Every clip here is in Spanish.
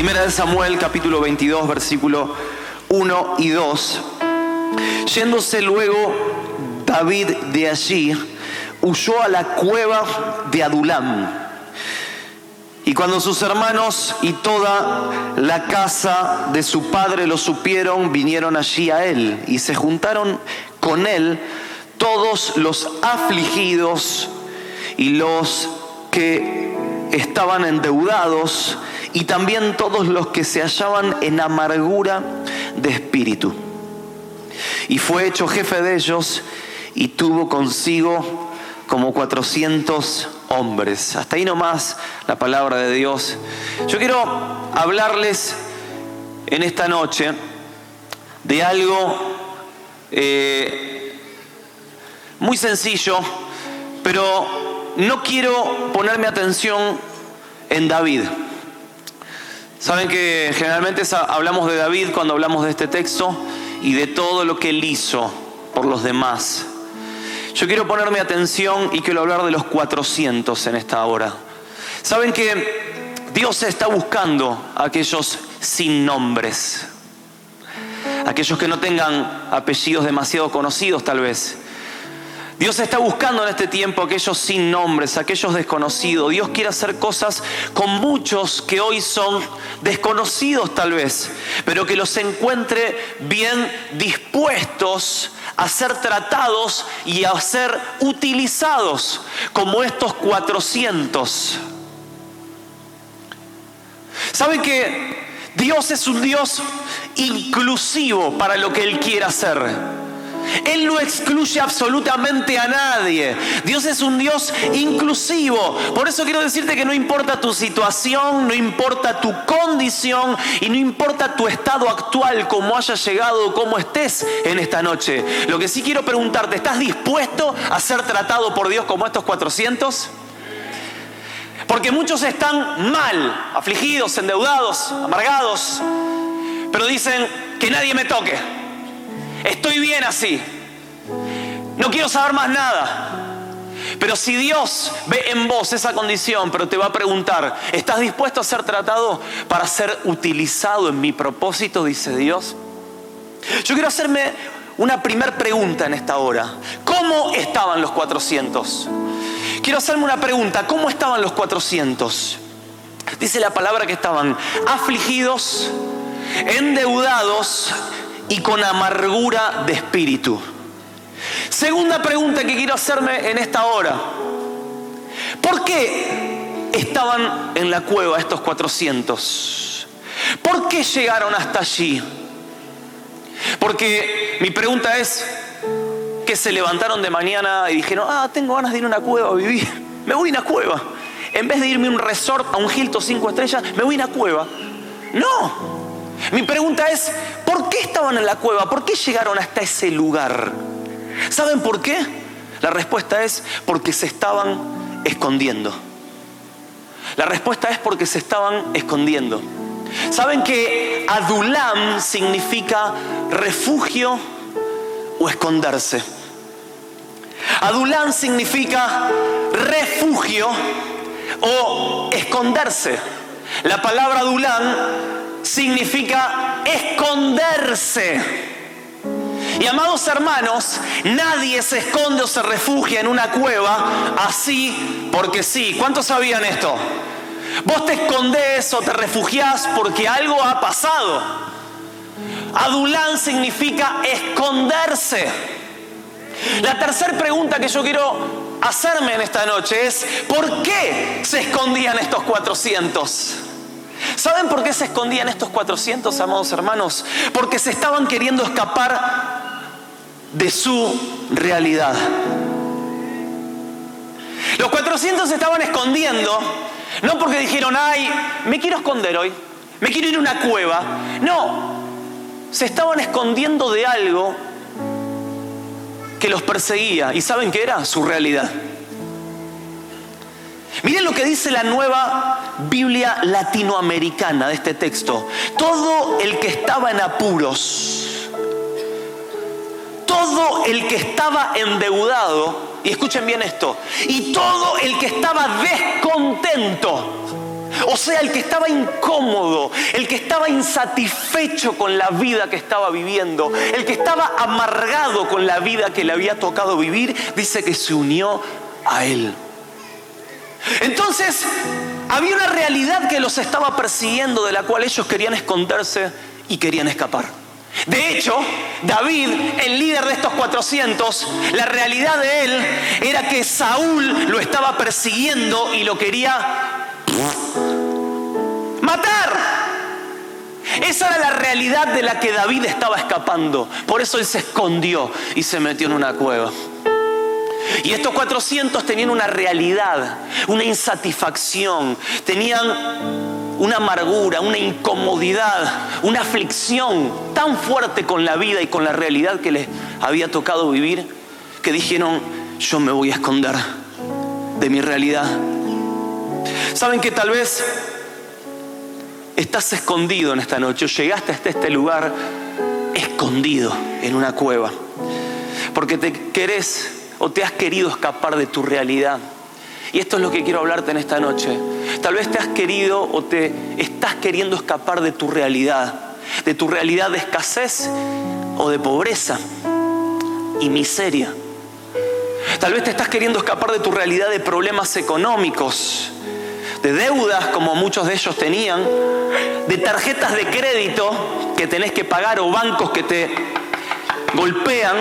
Primera de Samuel, capítulo 22, versículo 1 y 2. Yéndose luego David de allí, huyó a la cueva de Adulam. Y cuando sus hermanos y toda la casa de su padre lo supieron, vinieron allí a él y se juntaron con él todos los afligidos y los que estaban endeudados y también todos los que se hallaban en amargura de espíritu. Y fue hecho jefe de ellos y tuvo consigo como 400 hombres. Hasta ahí nomás la palabra de Dios. Yo quiero hablarles en esta noche de algo eh, muy sencillo, pero no quiero ponerme atención en David. Saben que generalmente hablamos de David cuando hablamos de este texto y de todo lo que él hizo por los demás. Yo quiero ponerme atención y quiero hablar de los 400 en esta hora. Saben que Dios está buscando a aquellos sin nombres, aquellos que no tengan apellidos demasiado conocidos tal vez. Dios está buscando en este tiempo aquellos sin nombres, aquellos desconocidos. Dios quiere hacer cosas con muchos que hoy son desconocidos tal vez, pero que los encuentre bien dispuestos a ser tratados y a ser utilizados como estos 400. ¿Saben que Dios es un Dios inclusivo para lo que Él quiere hacer? Él no excluye absolutamente a nadie. Dios es un Dios inclusivo. Por eso quiero decirte que no importa tu situación, no importa tu condición y no importa tu estado actual, cómo hayas llegado cómo estés en esta noche. Lo que sí quiero preguntarte, ¿estás dispuesto a ser tratado por Dios como estos 400? Porque muchos están mal, afligidos, endeudados, amargados, pero dicen que nadie me toque Estoy bien así. No quiero saber más nada. Pero si Dios ve en vos esa condición, pero te va a preguntar, ¿estás dispuesto a ser tratado para ser utilizado en mi propósito? Dice Dios. Yo quiero hacerme una primer pregunta en esta hora. ¿Cómo estaban los 400? Quiero hacerme una pregunta. ¿Cómo estaban los 400? Dice la palabra que estaban afligidos, endeudados y con amargura de espíritu. Segunda pregunta que quiero hacerme en esta hora. ¿Por qué estaban en la cueva estos 400? ¿Por qué llegaron hasta allí? Porque mi pregunta es, que se levantaron de mañana y dijeron, ah, tengo ganas de ir a una cueva a vivir, me voy a una cueva. En vez de irme a un resort, a un Hilton 5 estrellas, me voy a una cueva. No, mi pregunta es, ¿por qué estaban en la cueva? ¿Por qué llegaron hasta ese lugar? ¿Saben por qué? La respuesta es porque se estaban escondiendo. La respuesta es porque se estaban escondiendo. ¿Saben que Adulam significa refugio o esconderse? Adulam significa refugio o esconderse. La palabra Adulam significa esconderse. Y amados hermanos, nadie se esconde o se refugia en una cueva así porque sí. ¿Cuántos sabían esto? Vos te escondes o te refugiás porque algo ha pasado. Adulán significa esconderse. La tercera pregunta que yo quiero hacerme en esta noche es, ¿por qué se escondían estos 400? ¿Saben por qué se escondían estos 400, amados hermanos? Porque se estaban queriendo escapar de su realidad. Los 400 se estaban escondiendo, no porque dijeron, ay, me quiero esconder hoy, me quiero ir a una cueva. No, se estaban escondiendo de algo que los perseguía. ¿Y saben qué era? Su realidad. Miren lo que dice la nueva Biblia latinoamericana de este texto. Todo el que estaba en apuros, todo el que estaba endeudado, y escuchen bien esto, y todo el que estaba descontento, O sea, el que estaba incómodo, el que estaba insatisfecho con la vida que estaba viviendo, el que estaba amargado con la vida que le había tocado vivir, dice que se unió a él. Entonces, había una realidad que los estaba persiguiendo, de la cual ellos querían esconderse y querían escapar. De hecho, David, el líder de estos 400, la realidad de él era que Saúl lo estaba persiguiendo y lo quería matar. Esa era la realidad de la que David estaba escapando. Por eso él se escondió y se metió en una cueva. Y estos 400 tenían una realidad, una insatisfacción, tenían una amargura, una incomodidad, una aflicción tan fuerte con la vida y con la realidad que les había tocado vivir, que dijeron, yo me voy a esconder de mi realidad. Saben que tal vez estás escondido en esta noche, o llegaste hasta este lugar escondido en una cueva, porque te querés o te has querido escapar de tu realidad. Y esto es lo que quiero hablarte en esta noche. Tal vez te has querido o te estás queriendo escapar de tu realidad, de tu realidad de escasez o de pobreza y miseria. Tal vez te estás queriendo escapar de tu realidad de problemas económicos, de deudas como muchos de ellos tenían, de tarjetas de crédito que tenés que pagar o bancos que te golpean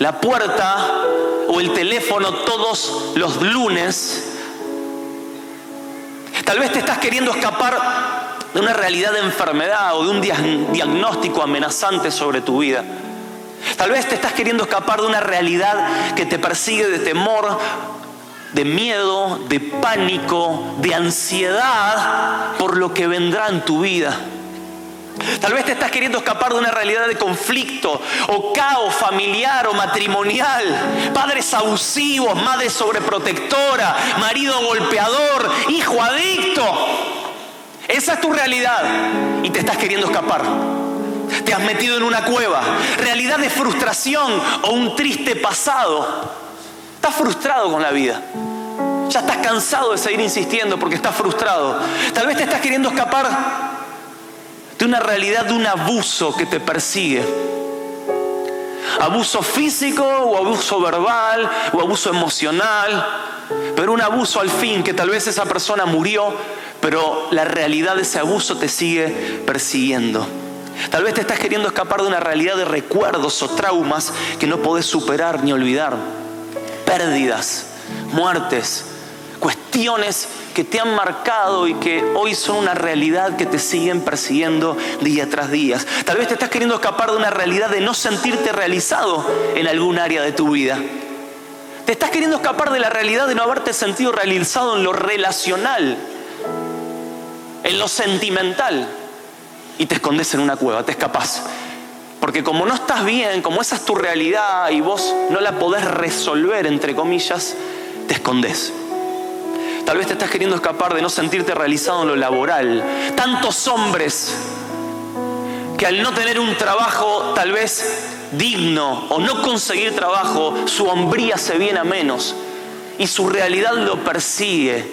la puerta o el teléfono todos los lunes. Tal vez te estás queriendo escapar de una realidad de enfermedad o de un diagnóstico amenazante sobre tu vida. Tal vez te estás queriendo escapar de una realidad que te persigue de temor, de miedo, de pánico, de ansiedad por lo que vendrá en tu vida. Tal vez te estás queriendo escapar de una realidad de conflicto o caos familiar o matrimonial. Padres abusivos, madre sobreprotectora, marido golpeador, hijo adicto. Esa es tu realidad y te estás queriendo escapar. Te has metido en una cueva. Realidad de frustración o un triste pasado. Estás frustrado con la vida. Ya estás cansado de seguir insistiendo porque estás frustrado. Tal vez te estás queriendo escapar de una realidad de un abuso que te persigue. Abuso físico o abuso verbal o abuso emocional, pero un abuso al fin que tal vez esa persona murió, pero la realidad de ese abuso te sigue persiguiendo. Tal vez te estás queriendo escapar de una realidad de recuerdos o traumas que no podés superar ni olvidar. Pérdidas, muertes, cuestiones que te han marcado y que hoy son una realidad que te siguen persiguiendo día tras día. Tal vez te estás queriendo escapar de una realidad de no sentirte realizado en algún área de tu vida. Te estás queriendo escapar de la realidad de no haberte sentido realizado en lo relacional, en lo sentimental. Y te escondes en una cueva, te escapas. Porque como no estás bien, como esa es tu realidad y vos no la podés resolver, entre comillas, te escondes. Tal vez te estás queriendo escapar de no sentirte realizado en lo laboral. Tantos hombres que al no tener un trabajo tal vez digno o no conseguir trabajo, su hombría se viene a menos y su realidad lo persigue.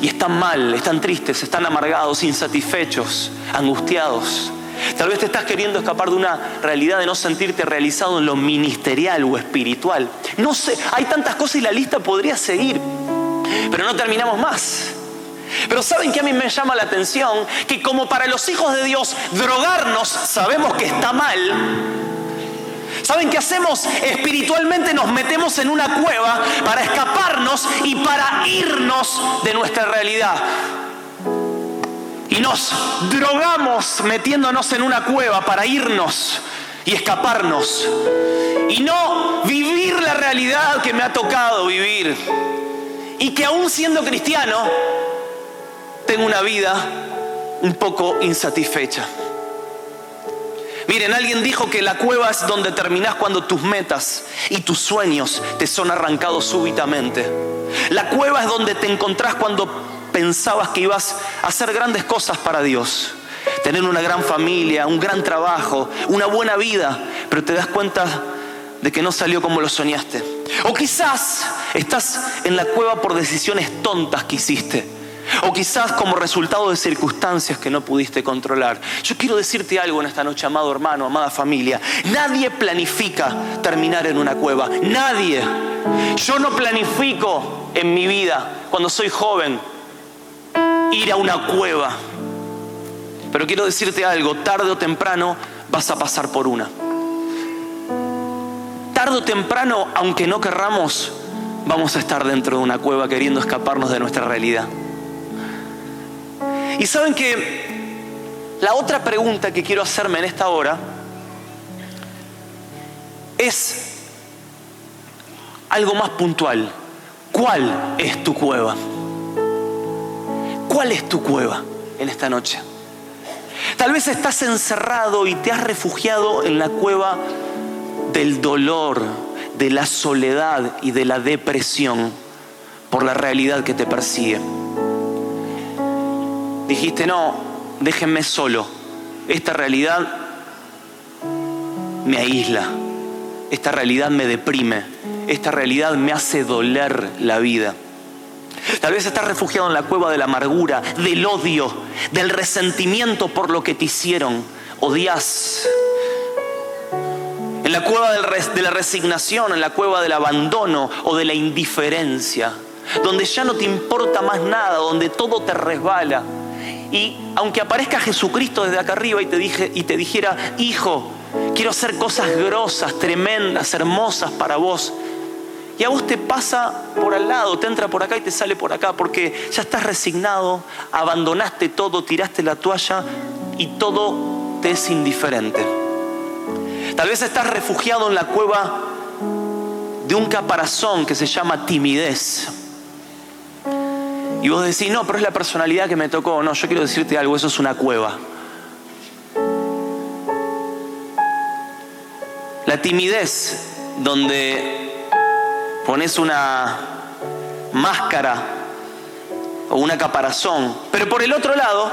Y están mal, están tristes, están amargados, insatisfechos, angustiados. Tal vez te estás queriendo escapar de una realidad de no sentirte realizado en lo ministerial o espiritual. No sé, hay tantas cosas y la lista podría seguir pero no terminamos más. Pero saben que a mí me llama la atención que como para los hijos de Dios drogarnos sabemos que está mal. ¿Saben qué hacemos? Espiritualmente nos metemos en una cueva para escaparnos y para irnos de nuestra realidad. Y nos drogamos metiéndonos en una cueva para irnos y escaparnos. Y no vivir la realidad que me ha tocado vivir y que aún siendo cristiano tengo una vida un poco insatisfecha. Miren, alguien dijo que la cueva es donde terminás cuando tus metas y tus sueños te son arrancados súbitamente. La cueva es donde te encontrás cuando pensabas que ibas a hacer grandes cosas para Dios. Tener una gran familia, un gran trabajo, una buena vida, pero te das cuenta de que no salió como lo soñaste. O quizás estás en la cueva por decisiones tontas que hiciste. o quizás como resultado de circunstancias que no pudiste controlar. Yo quiero decirte algo en esta noche, amado hermano, amada familia. Nadie planifica terminar en una cueva. Nadie. Yo no planifico en mi vida, cuando soy joven, ir a una cueva. Pero quiero decirte algo, tarde o temprano vas a pasar por una. Tarde o temprano, aunque no querramos, vamos a estar dentro de una cueva queriendo escaparnos de nuestra realidad. Y saben que la otra pregunta que quiero hacerme en esta hora es algo más puntual. ¿Cuál es tu cueva? ¿Cuál es tu cueva en esta noche? Tal vez estás encerrado y te has refugiado en la cueva del dolor, de la soledad y de la depresión por la realidad que te persigue. Dijiste, no, déjenme solo. Esta realidad me aísla. Esta realidad me deprime. Esta realidad me hace doler la vida. Tal vez estás refugiado en la cueva de la amargura, del odio, del resentimiento por lo que te hicieron. Odias en la cueva de la resignación, en la cueva del abandono o de la indiferencia, donde ya no te importa más nada, donde todo te resbala. Y aunque aparezca Jesucristo desde acá arriba y te, dije, y te dijera, hijo, quiero hacer cosas grosas, tremendas, hermosas para vos, y a vos te pasa por al lado, te entra por acá y te sale por acá, porque ya estás resignado, abandonaste todo, tiraste la toalla y todo te es indiferente. Tal vez estás refugiado en la cueva de un caparazón que se llama timidez. Y vos decís, no, pero es la personalidad que me tocó. No, yo quiero decirte algo, eso es una cueva. La timidez, donde pones una máscara o una caparazón, pero por el otro lado,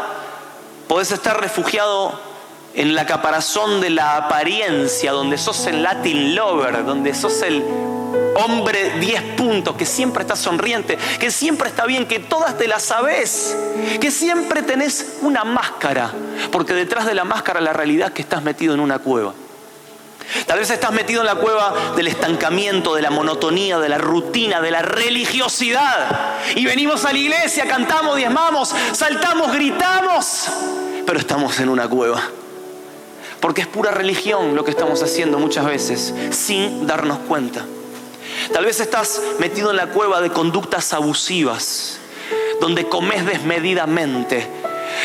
podés estar refugiado en la caparazón de la apariencia, donde sos el Latin lover, donde sos el hombre 10 puntos, que siempre está sonriente, que siempre está bien, que todas te las sabes, que siempre tenés una máscara, porque detrás de la máscara la realidad es que estás metido en una cueva. Tal vez estás metido en la cueva del estancamiento, de la monotonía, de la rutina, de la religiosidad. Y venimos a la iglesia, cantamos, diezmamos, saltamos, gritamos, pero estamos en una cueva. Porque es pura religión lo que estamos haciendo muchas veces, sin darnos cuenta. Tal vez estás metido en la cueva de conductas abusivas, donde comes desmedidamente.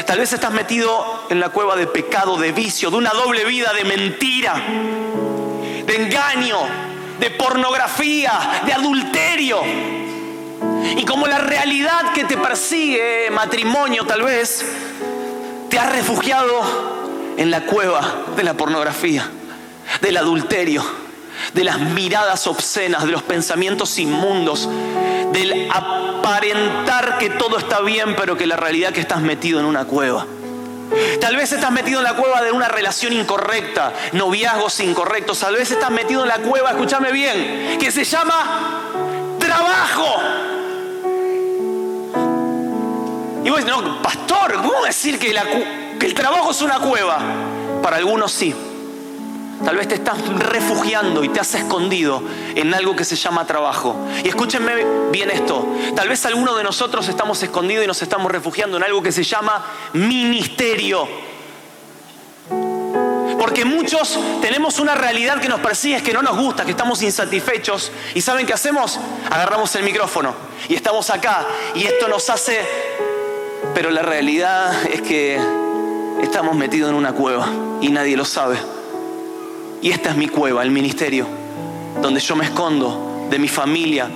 Tal vez estás metido en la cueva de pecado, de vicio, de una doble vida, de mentira, de engaño, de pornografía, de adulterio. Y como la realidad que te persigue, matrimonio tal vez, te has refugiado en la cueva de la pornografía, del adulterio, de las miradas obscenas, de los pensamientos inmundos, del aparentar que todo está bien, pero que la realidad que estás metido en una cueva. Tal vez estás metido en la cueva de una relación incorrecta, noviazgos incorrectos. Tal vez estás metido en la cueva, escúchame bien, que se llama trabajo. Y vos no, pastor, ¿cómo decir que la, que el trabajo es una cueva. Para algunos sí. Tal vez te estás refugiando y te has escondido en algo que se llama trabajo. Y escúchenme bien esto. Tal vez algunos de nosotros estamos escondidos y nos estamos refugiando en algo que se llama ministerio. Porque muchos tenemos una realidad que nos persigue, que no nos gusta, que estamos insatisfechos. ¿Y saben qué hacemos? Agarramos el micrófono y estamos acá. Y esto nos hace... Pero la realidad es que estamos metidos en una cueva y nadie lo sabe. Y esta es mi cueva, el ministerio, donde yo me escondo de mi familia,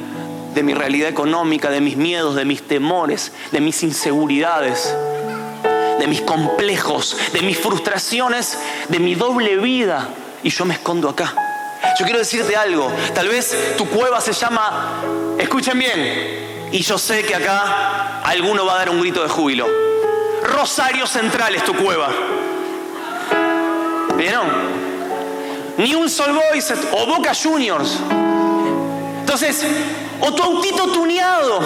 de mi realidad económica, de mis miedos, de mis temores, de mis inseguridades, de mis complejos, de mis frustraciones, de mi doble vida. Y yo me escondo acá. Yo quiero decirte algo, tal vez tu cueva se llama, escuchen bien, y yo sé que acá alguno va a dar un grito de júbilo. Rosario Central es tu cueva. ¿Vieron? Ni un Sol Boys o Boca Juniors. Entonces, o tu autito tuneado,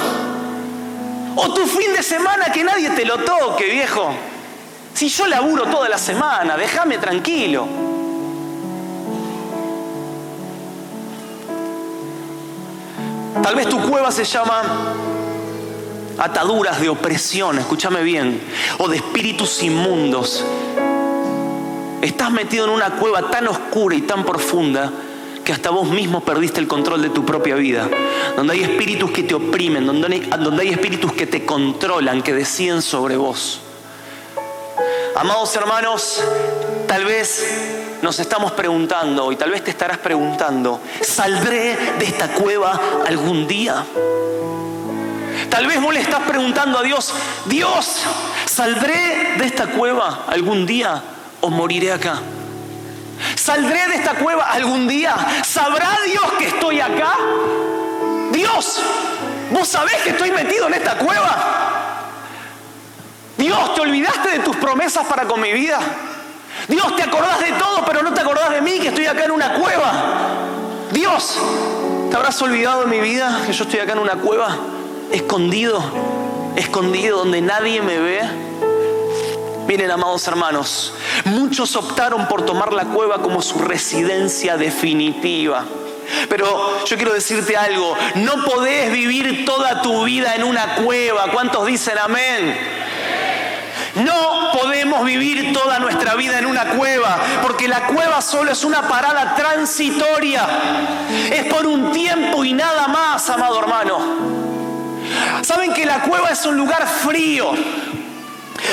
O tu fin de semana que nadie te lo toque, viejo. Si yo laburo toda la semana, déjame tranquilo. Tal vez tu cueva se llama ataduras de opresión, escúchame bien, o de espíritus inmundos. Estás metido en una cueva tan oscura y tan profunda que hasta vos mismo perdiste el control de tu propia vida, donde hay espíritus que te oprimen, donde hay, donde hay espíritus que te controlan, que deciden sobre vos. Amados hermanos, tal vez nos estamos preguntando, y tal vez te estarás preguntando, ¿saldré de esta cueva algún día? Tal vez vos le estás preguntando a Dios, Dios, ¿saldré de esta cueva algún día o moriré acá? ¿Saldré de esta cueva algún día? ¿Sabrá Dios que estoy acá? Dios, ¿vos sabés que estoy metido en esta cueva? Dios, ¿te olvidaste de tus promesas para con mi vida? Dios, te acordás de todo, pero no te acordás de mí, que estoy acá en una cueva. Dios, ¿te habrás olvidado de mi vida, que yo estoy acá en una cueva, escondido, escondido, donde nadie me ve? Miren, amados hermanos, muchos optaron por tomar la cueva como su residencia definitiva. Pero yo quiero decirte algo, no podés vivir toda tu vida en una cueva. ¿Cuántos dicen amén? No podemos vivir toda nuestra vida en una cueva, porque la cueva solo es una parada transitoria. Es por un tiempo y nada más, amado hermano. Saben que la cueva es un lugar frío.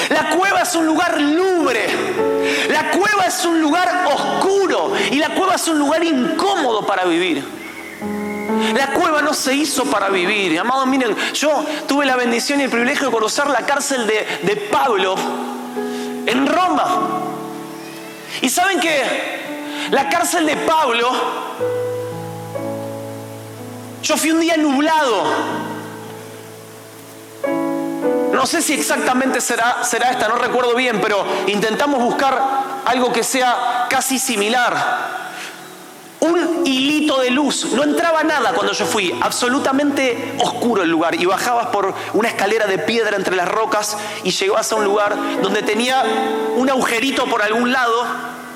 La cueva es un lugar lubre. La cueva es un lugar oscuro. Y la cueva es un lugar incómodo para vivir. La cueva no se hizo para vivir. Amados, miren, yo tuve la bendición y el privilegio de conocer la cárcel de, de Pablo en Roma. Y saben que la cárcel de Pablo, yo fui un día nublado no sé si exactamente será, será esta, no recuerdo bien, pero intentamos buscar algo que sea casi similar. Un hilito de luz, no entraba nada cuando yo fui, absolutamente oscuro el lugar y bajabas por una escalera de piedra entre las rocas y llegabas a un lugar donde tenía un agujerito por algún lado,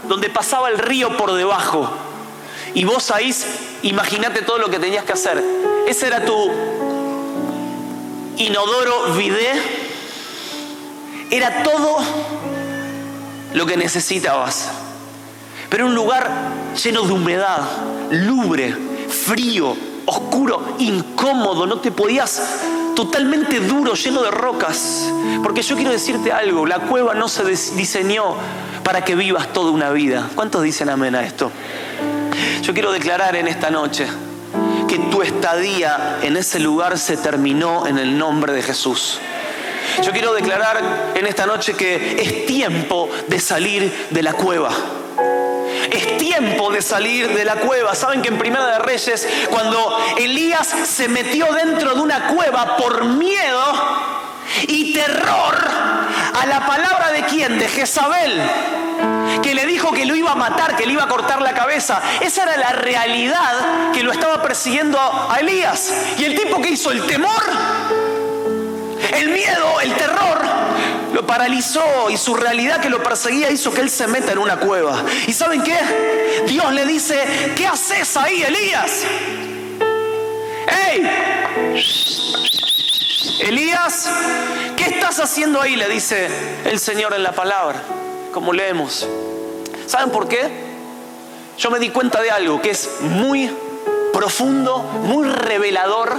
donde pasaba el río por debajo. Y vos ahí, imagínate todo lo que tenías que hacer. Ese era tu, inodoro vidé, era todo lo que necesitabas. Pero un lugar lleno de humedad, lubre, frío, oscuro, incómodo, no te podías totalmente duro, lleno de rocas. Porque yo quiero decirte algo, la cueva no se diseñó para que vivas toda una vida. ¿Cuántos dicen amén a esto? Yo quiero declarar en esta noche que tu estadía en ese lugar se terminó en el nombre de Jesús. Yo quiero declarar en esta noche que es tiempo de salir de la cueva. Es tiempo de salir de la cueva. Saben que en Primera de Reyes, cuando Elías se metió dentro de una cueva por miedo y terror a la palabra de quién? De Jezabel que le dijo que lo iba a matar, que le iba a cortar la cabeza. Esa era la realidad que lo estaba persiguiendo a Elías. Y el tipo que hizo el temor, el miedo, el terror, lo paralizó y su realidad que lo perseguía hizo que él se meta en una cueva. ¿Y saben qué? Dios le dice, ¿qué haces ahí, Elías? ¡Ey! Elías, ¿qué estás haciendo ahí? Le dice el Señor en la palabra como leemos. ¿Saben por qué? Yo me di cuenta de algo que es muy profundo, muy revelador.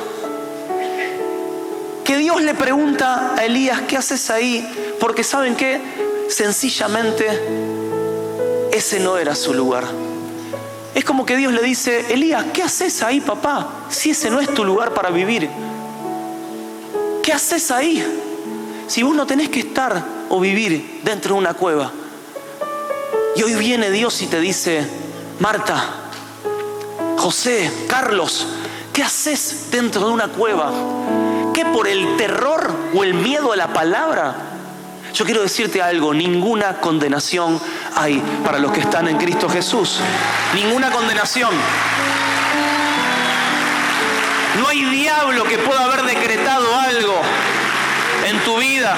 Que Dios le pregunta a Elías, ¿qué haces ahí? Porque saben qué? Sencillamente ese no era su lugar. Es como que Dios le dice, Elías, ¿qué haces ahí, papá? Si ese no es tu lugar para vivir. ¿Qué haces ahí? Si vos no tenés que estar o vivir dentro de una cueva. Y hoy viene Dios y te dice, Marta, José, Carlos, ¿qué haces dentro de una cueva? ¿Qué por el terror o el miedo a la palabra? Yo quiero decirte algo, ninguna condenación hay para los que están en Cristo Jesús. Ninguna condenación. No hay diablo que pueda haber decretado algo en tu vida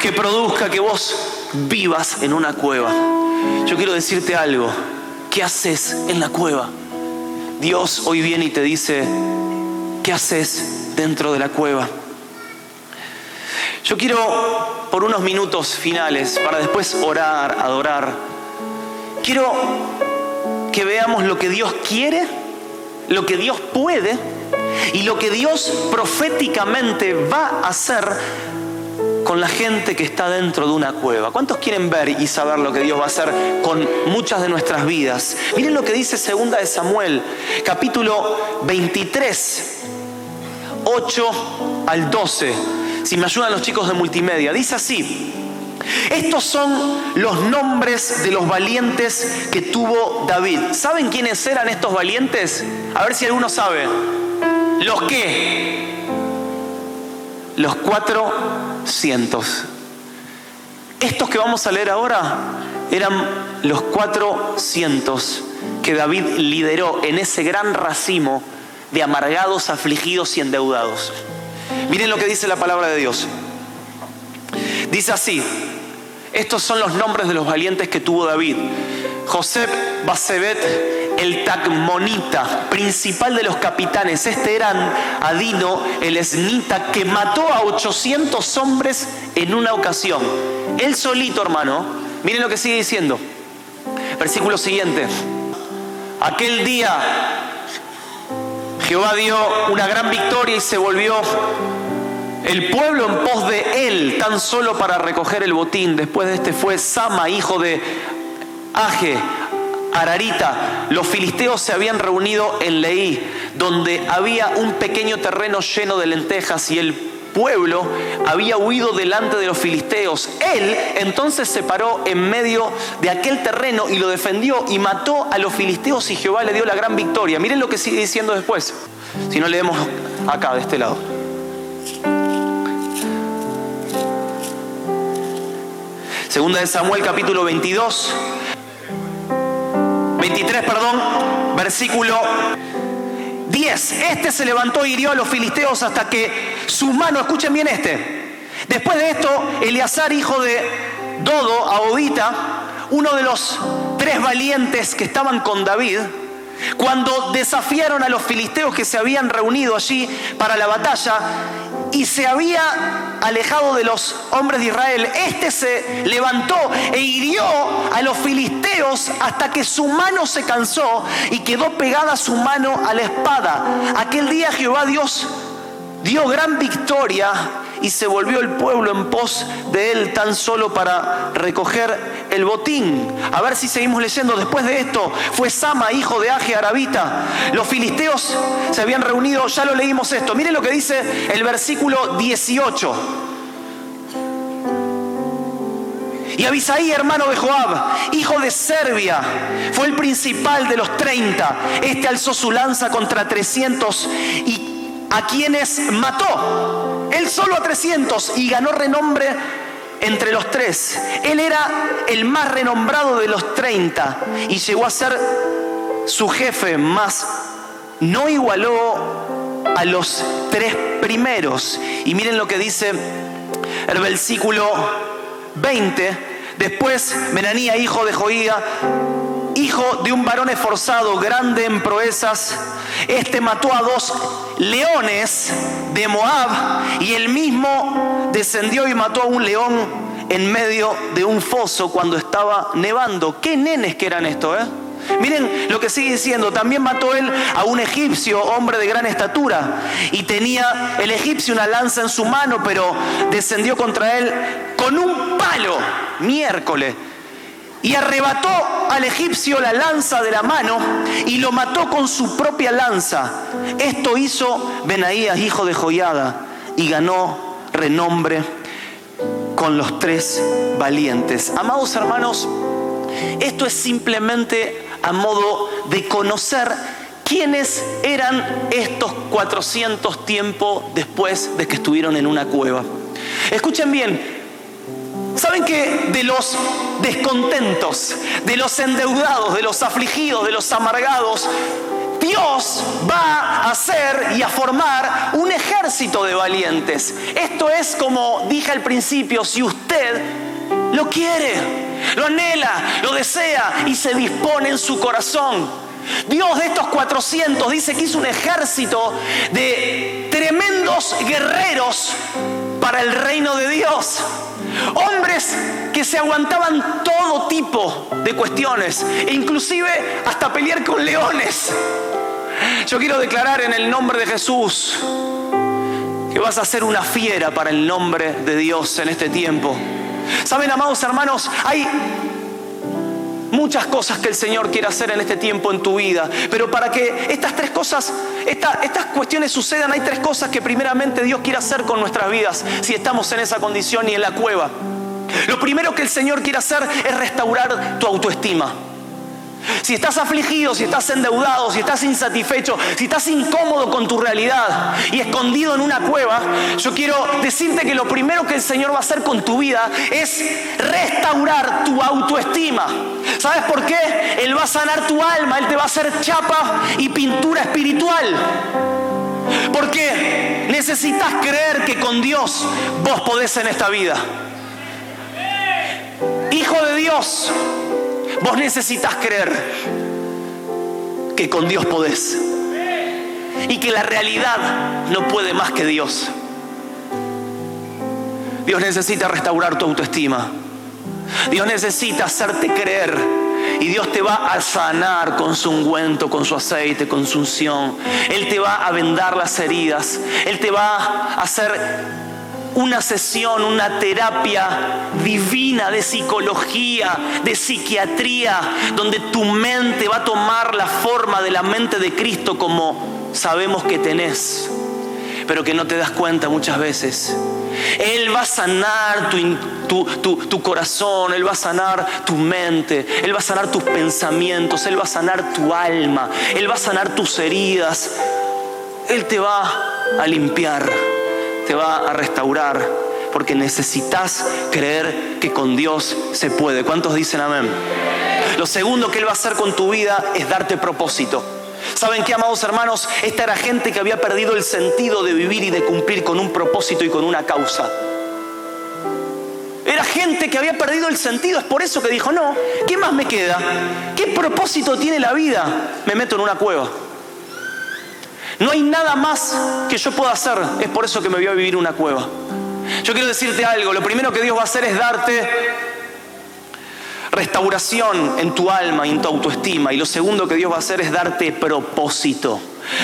que produzca que vos vivas en una cueva. Yo quiero decirte algo. ¿Qué haces en la cueva? Dios hoy viene y te dice, ¿qué haces dentro de la cueva? Yo quiero, por unos minutos finales, para después orar, adorar, quiero que veamos lo que Dios quiere, lo que Dios puede y lo que Dios proféticamente va a hacer con la gente que está dentro de una cueva. ¿Cuántos quieren ver y saber lo que Dios va a hacer con muchas de nuestras vidas? Miren lo que dice segunda de Samuel, capítulo 23, 8 al 12. Si me ayudan los chicos de multimedia, dice así: estos son los nombres de los valientes que tuvo David. ¿Saben quiénes eran estos valientes? A ver si alguno sabe. ¿Los qué? Los cuatro cientos. Estos que vamos a leer ahora eran los cuatro cientos que David lideró en ese gran racimo de amargados, afligidos y endeudados. Miren lo que dice la palabra de Dios. Dice así, estos son los nombres de los valientes que tuvo David. José Basebet el Tagmonita, principal de los capitanes. Este era Adino, el esnita, que mató a 800 hombres en una ocasión. Él solito, hermano. Miren lo que sigue diciendo. Versículo siguiente. Aquel día Jehová dio una gran victoria y se volvió el pueblo en pos de él, tan solo para recoger el botín. Después de este fue Sama, hijo de Aje, Ararita, los filisteos se habían reunido en Leí, donde había un pequeño terreno lleno de lentejas y el pueblo había huido delante de los filisteos. Él entonces se paró en medio de aquel terreno y lo defendió y mató a los filisteos y Jehová le dio la gran victoria. Miren lo que sigue diciendo después, si no leemos acá, de este lado. Segunda de Samuel capítulo 22, 23, perdón, versículo 10. Este se levantó y hirió a los filisteos hasta que su mano, escuchen bien este. Después de esto, Eleazar, hijo de Dodo, Aodita, uno de los tres valientes que estaban con David, cuando desafiaron a los filisteos que se habían reunido allí para la batalla y se había alejado de los hombres de Israel, este se levantó e hirió a los filisteos hasta que su mano se cansó y quedó pegada su mano a la espada. Aquel día Jehová Dios dio gran victoria y se volvió el pueblo en pos de él tan solo para recoger el botín. A ver si seguimos leyendo. Después de esto fue Sama, hijo de Aje Arabita. Los filisteos se habían reunido, ya lo leímos esto. Miren lo que dice el versículo 18. Y Abisaí, hermano de Joab, hijo de Serbia, fue el principal de los 30. Este alzó su lanza contra 300 y a quienes mató. Él solo a 300 y ganó renombre entre los tres. Él era el más renombrado de los 30 y llegó a ser su jefe, más no igualó a los tres primeros. Y miren lo que dice el versículo 20. Después, Menanía, hijo de Joía, de un varón esforzado, grande en proezas, este mató a dos leones de Moab y él mismo descendió y mató a un león en medio de un foso cuando estaba nevando. ¿Qué nenes que eran estos, eh? Miren lo que sigue diciendo. También mató él a un egipcio, hombre de gran estatura. Y tenía el egipcio una lanza en su mano, pero descendió contra él con un palo, miércoles y arrebató al egipcio la lanza de la mano y lo mató con su propia lanza. Esto hizo Benaías, hijo de Joyada, y ganó renombre con los tres valientes. Amados hermanos, esto es simplemente a modo de conocer quiénes eran estos 400 tiempos después de que estuvieron en una cueva. Escuchen bien, ¿Saben que de los descontentos, de los endeudados, de los afligidos, de los amargados, Dios va a hacer y a formar un ejército de valientes. Esto es como dije al principio, si usted lo quiere, lo anhela, lo desea y se dispone en su corazón. Dios de estos 400 dice que hizo un ejército de tremendos guerreros para el reino de Dios. Hombres que se aguantaban todo tipo de cuestiones, e inclusive hasta pelear con leones. Yo quiero declarar en el nombre de Jesús que vas a ser una fiera para el nombre de Dios en este tiempo. Saben, amados hermanos, hay muchas cosas que el Señor quiere hacer en este tiempo en tu vida, pero para que estas tres cosas, estas cuestiones sucedan, hay tres cosas que primeramente Dios quiere hacer con nuestras vidas si estamos en esa condición y en la cueva. Lo primero que el Señor quiere hacer es restaurar tu autoestima. Si estás afligido, si estás endeudado, si estás insatisfecho, si estás incómodo con tu realidad y escondido en una cueva, yo quiero decirte que lo primero que el Señor va a hacer con tu vida es restaurar tu autoestima. ¿Sabes por qué? Él va a sanar tu alma, Él te va a hacer chapa y pintura espiritual. Porque necesitas creer que con Dios vos podés en esta vida. Hijo de Dios, Vos necesitas creer que con Dios podés. Y que la realidad no puede más que Dios. Dios necesita restaurar tu autoestima. Dios necesita hacerte creer. Y Dios te va a sanar con su ungüento, con su aceite, con su unción. Él te va a vendar las heridas. Él te va a hacer una sesión, una terapia divina de psicología, de psiquiatría, donde tu mente va a tomar la forma de la mente de Cristo como sabemos que tenés, pero que no te das cuenta muchas veces. Él va a sanar tu, tu, corazón, Él va a sanar tu mente, Él va a sanar tus pensamientos, Él va a sanar tu alma, Él va a sanar tus heridas, Él te va a limpiar te va a restaurar, porque necesitas creer que con Dios se puede. ¿Cuántos dicen amén? Lo segundo que Él va a hacer con tu vida es darte propósito. ¿Saben qué, amados hermanos? Esta era gente que había perdido el sentido de vivir y de cumplir con un propósito y con una causa. Era gente que había perdido el sentido, es por eso que dijo, no, ¿qué más me queda? ¿Qué propósito tiene la vida? Me meto en una cueva. No hay nada más que yo pueda hacer. Es por eso que me voy a vivir una cueva. Yo quiero decirte algo. Lo primero que Dios va a hacer es darte restauración en tu alma y en tu autoestima. Y lo segundo que Dios va a hacer es darte propósito.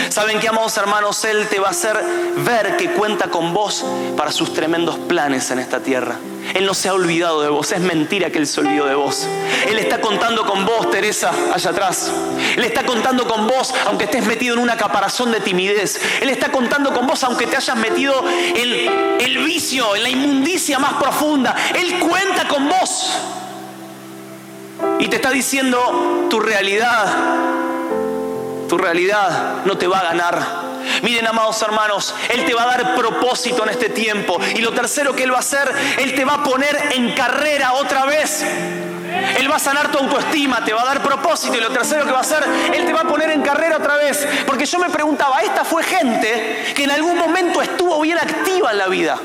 ¿Saben qué, amados hermanos? Él te va a hacer ver que cuenta con vos para sus tremendos planes en esta tierra. Él no se ha olvidado de vos, es mentira que Él se olvidó de vos. Él está contando con vos, Teresa, allá atrás. Él está contando con vos, aunque estés metido en una caparazón de timidez. Él está contando con vos, aunque te hayas metido en el vicio, en la inmundicia más profunda. Él cuenta con vos. Y te está diciendo tu realidad tu realidad no te va a ganar. Miren, amados hermanos, Él te va a dar propósito en este tiempo. Y lo tercero que Él va a hacer, Él te va a poner en carrera otra vez. Él va a sanar tu autoestima, te va a dar propósito. Y lo tercero que va a hacer, Él te va a poner en carrera otra vez. Porque yo me preguntaba, esta fue gente que en algún momento estuvo bien activa en la vida.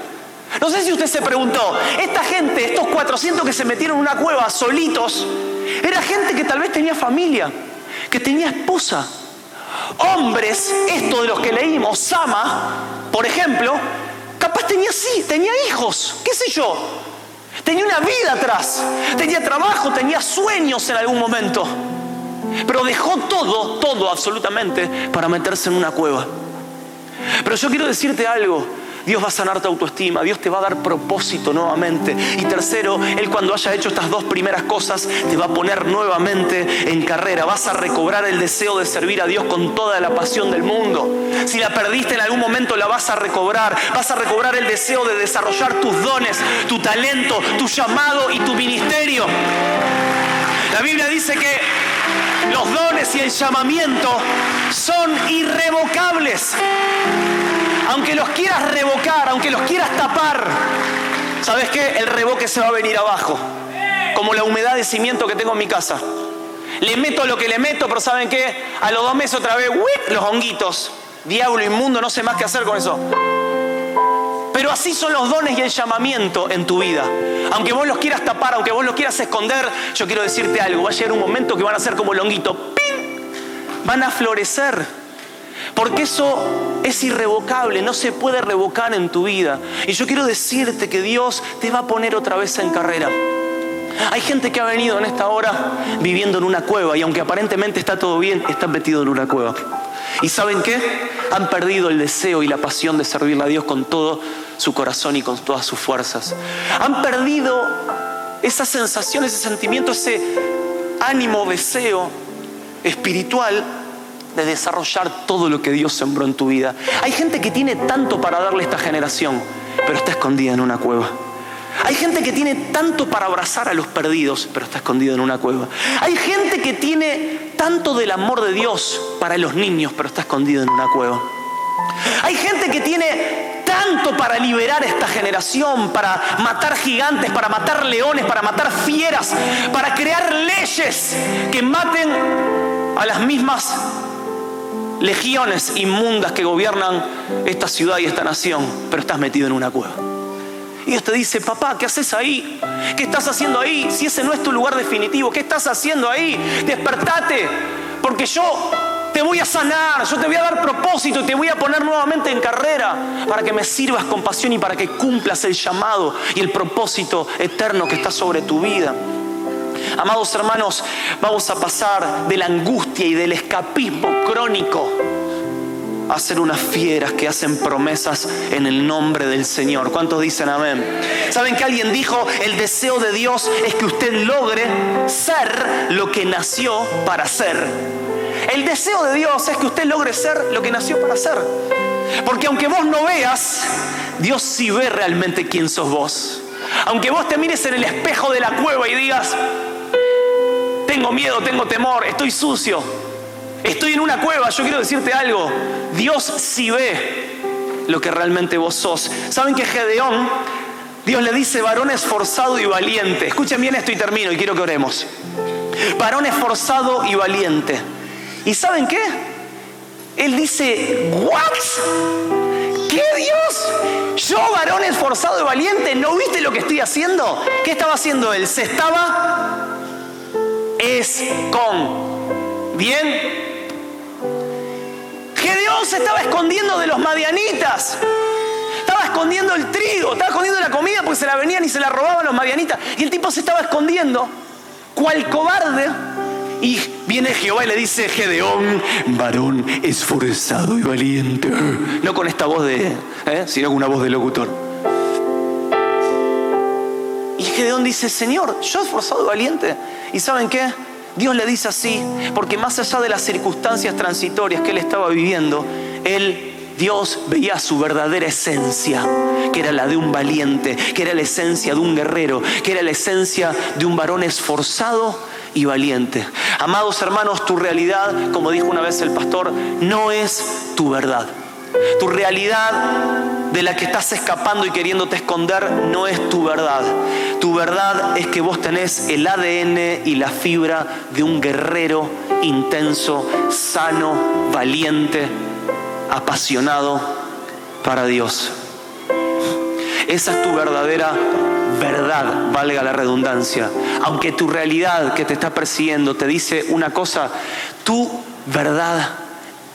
No sé si usted se preguntó, esta gente, estos 400 que se metieron en una cueva solitos, era gente que tal vez tenía familia, que tenía esposa, hombres, esto de los que leímos, Sama, por ejemplo, capaz tenía sí, tenía hijos, qué sé yo, tenía una vida atrás, tenía trabajo, tenía sueños en algún momento, pero dejó todo, todo absolutamente para meterse en una cueva. Pero yo quiero decirte algo, Dios va a sanar tu autoestima, Dios te va a dar propósito nuevamente. Y tercero, Él cuando haya hecho estas dos primeras cosas, te va a poner nuevamente en carrera. Vas a recobrar el deseo de servir a Dios con toda la pasión del mundo. Si la perdiste en algún momento, la vas a recobrar. Vas a recobrar el deseo de desarrollar tus dones, tu talento, tu llamado y tu ministerio. La Biblia dice que los dones y el llamamiento son irrevocables aunque los quieras revocar, aunque los quieras tapar, ¿sabes qué? El revoque se va a venir abajo, como la humedad de cimiento que tengo en mi casa. Le meto lo que le meto, pero ¿saben qué? A los dos meses otra vez, los honguitos. Diablo inmundo, no sé más qué hacer con eso. Pero así son los dones y el llamamiento en tu vida. Aunque vos los quieras tapar, aunque vos los quieras esconder, yo quiero decirte algo. Va a llegar un momento que van a ser como el honguito. ¡Pim! Van a florecer. Porque eso es irrevocable, no se puede revocar en tu vida. Y yo quiero decirte que Dios te va a poner otra vez en carrera. Hay gente que ha venido en esta hora viviendo en una cueva y aunque aparentemente está todo bien, están metidos en una cueva. ¿Y saben qué? Han perdido el deseo y la pasión de servirle a Dios con todo su corazón y con todas sus fuerzas. Han perdido esa sensación, ese sentimiento, ese ánimo, deseo espiritual de desarrollar todo lo que Dios sembró en tu vida. Hay gente que tiene tanto para darle a esta generación, pero está escondida en una cueva. Hay gente que tiene tanto para abrazar a los perdidos, pero está escondida en una cueva. Hay gente que tiene tanto del amor de Dios para los niños, pero está escondida en una cueva. Hay gente que tiene tanto para liberar esta generación, para matar gigantes, para matar leones, para matar fieras, para crear leyes que maten a las mismas legiones inmundas que gobiernan esta ciudad y esta nación, pero estás metido en una cueva. Y Dios te dice, papá, ¿qué haces ahí? ¿Qué estás haciendo ahí? Si ese no es tu lugar definitivo, ¿qué estás haciendo ahí? Despertate, porque yo te voy a sanar, yo te voy a dar propósito te voy a poner nuevamente en carrera para que me sirvas con pasión y para que cumplas el llamado y el propósito eterno que está sobre tu vida. Amados hermanos, vamos a pasar de la angustia y del escapismo crónico a ser unas fieras que hacen promesas en el nombre del Señor. ¿Cuántos dicen amén? ¿Saben que alguien dijo, el deseo de Dios es que usted logre ser lo que nació para ser? El deseo de Dios es que usted logre ser lo que nació para ser. Porque aunque vos no veas, Dios sí ve realmente quién sos vos. Aunque vos te mires en el espejo de la cueva y digas, tengo miedo, tengo temor, estoy sucio, estoy en una cueva, yo quiero decirte algo, Dios sí ve lo que realmente vos sos. ¿Saben que Gedeón, Dios le dice varón esforzado y valiente? Escuchen bien esto y termino y quiero que oremos. Varón esforzado y valiente. ¿Y saben qué? Él dice, ¿what? ¿Qué Dios? Yo, varón esforzado y valiente, ¿no viste lo que estoy haciendo? ¿Qué estaba haciendo él? Se estaba es con. ¿Bien? Gedeón se estaba escondiendo de los madianitas. Estaba escondiendo el trigo, estaba escondiendo la comida porque se la venían y se la robaban los madianitas. Y el tipo se estaba escondiendo, cual cobarde. Y viene Jehová y le dice, Gedeón, varón esforzado y valiente. No con esta voz de, ¿eh? sino con una voz de locutor. Y Gedeón dice, Señor, yo esforzado y valiente. ¿Y saben qué? Dios le dice así, porque más allá de las circunstancias transitorias que él estaba viviendo, él, Dios veía su verdadera esencia, que era la de un valiente, que era la esencia de un guerrero, que era la esencia de un varón esforzado y valiente. Amados hermanos, tu realidad, como dijo una vez el pastor, no es tu verdad. Tu realidad de la que estás escapando y queriéndote esconder no es tu verdad. Tu verdad es que vos tenés el ADN y la fibra de un guerrero intenso, sano, valiente, apasionado para Dios. Esa es tu verdadera verdad, valga la redundancia. Aunque tu realidad que te está persiguiendo te dice una cosa, tu verdad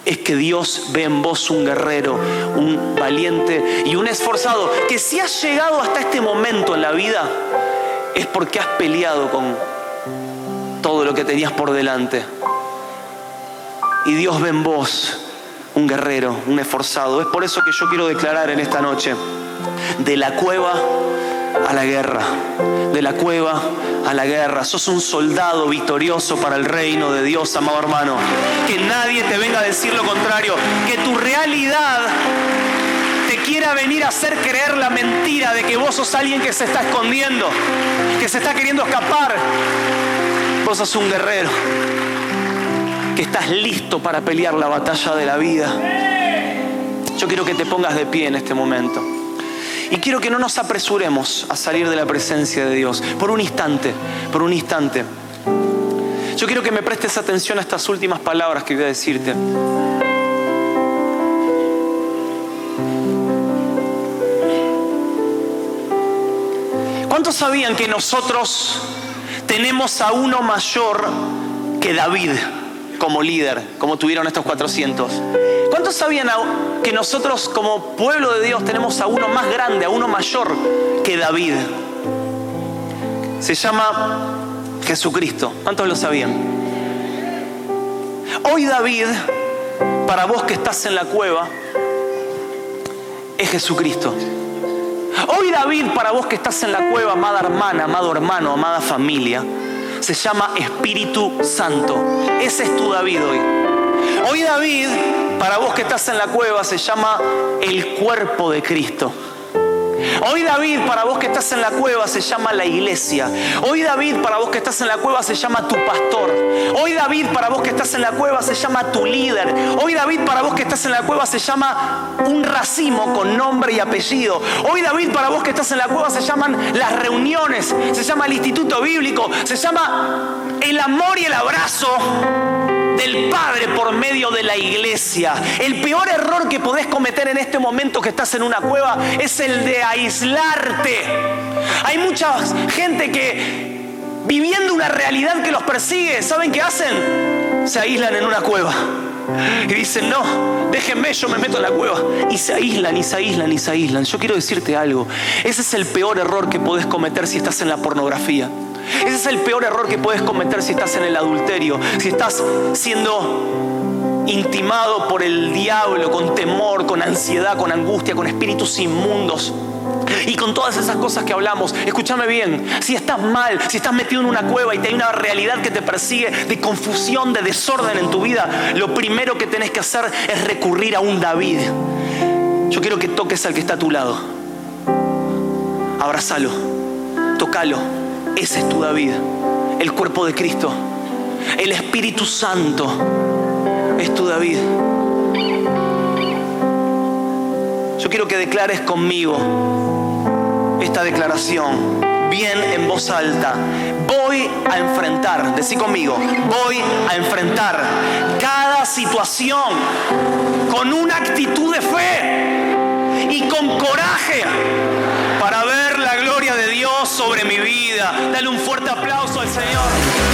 es que Dios ve en vos un guerrero, un valiente y un esforzado, que si has llegado hasta este momento en la vida es porque has peleado con todo lo que tenías por delante. Y Dios ve en vos un guerrero, un esforzado. Es por eso que yo quiero declarar en esta noche, de la cueva a la guerra, de la cueva a la guerra. Sos un soldado victorioso para el reino de Dios, amado hermano. Que nadie te venga a decir lo contrario, que tu realidad te quiera venir a hacer creer la mentira de que vos sos alguien que se está escondiendo, que se está queriendo escapar. Vos sos un guerrero, que estás listo para pelear la batalla de la vida. Yo quiero que te pongas de pie en este momento. Y quiero que no nos apresuremos a salir de la presencia de Dios por un instante, por un instante. Yo quiero que me prestes atención a estas últimas palabras que voy a decirte. ¿Cuántos sabían que nosotros tenemos a uno mayor que David como líder, como tuvieron estos 400? ¿Cuántos sabían que nosotros como pueblo de Dios tenemos a uno más grande, a uno mayor que David? Se llama Jesucristo. ¿Cuántos lo sabían? Hoy David, para vos que estás en la cueva, es Jesucristo. Hoy David, para vos que estás en la cueva, amada hermana, amado hermano, amada familia, se llama Espíritu Santo. Ese es tu David hoy. Hoy David, para vos que estás en la cueva, se llama el cuerpo de Cristo. Hoy David, para vos que estás en la cueva, se llama la iglesia. Hoy David, para vos que estás en la cueva, se llama tu pastor. Hoy David, para vos que estás en la cueva, se llama tu líder. Hoy David, para vos que estás en la cueva, se llama un racimo con nombre y apellido. Hoy David, para vos que estás en la cueva, se llaman las reuniones, se llama el instituto bíblico, se llama el amor y el abrazo del Padre por medio de la iglesia. El peor error que podés cometer en este momento que estás en una cueva es el de aislarte. Hay mucha gente que viviendo una realidad que los persigue, ¿saben qué hacen? Se aíslan en una cueva. Y dicen, no, déjenme, yo me meto en la cueva. Y se aíslan, y se aíslan, y se aíslan. Yo quiero decirte algo. Ese es el peor error que podés cometer si estás en la pornografía. Ese es el peor error que puedes cometer si estás en el adulterio, si estás siendo intimado por el diablo con temor, con ansiedad, con angustia, con espíritus inmundos. Y con todas esas cosas que hablamos, escúchame bien, si estás mal, si estás metido en una cueva y hay una realidad que te persigue de confusión, de desorden en tu vida, lo primero que tenés que hacer es recurrir a un David. Yo quiero que toques al que está a tu lado. Abrázalo, tócalo ese es tu David, el cuerpo de Cristo. El Espíritu Santo es tu David. Yo quiero que declares conmigo esta declaración bien en voz alta. Voy a enfrentar, decí conmigo, voy a enfrentar cada situación con una actitud de fe y con coraje para ver la gloria de Dios sobre mi vida. Dale un fuerte aplauso al Señor.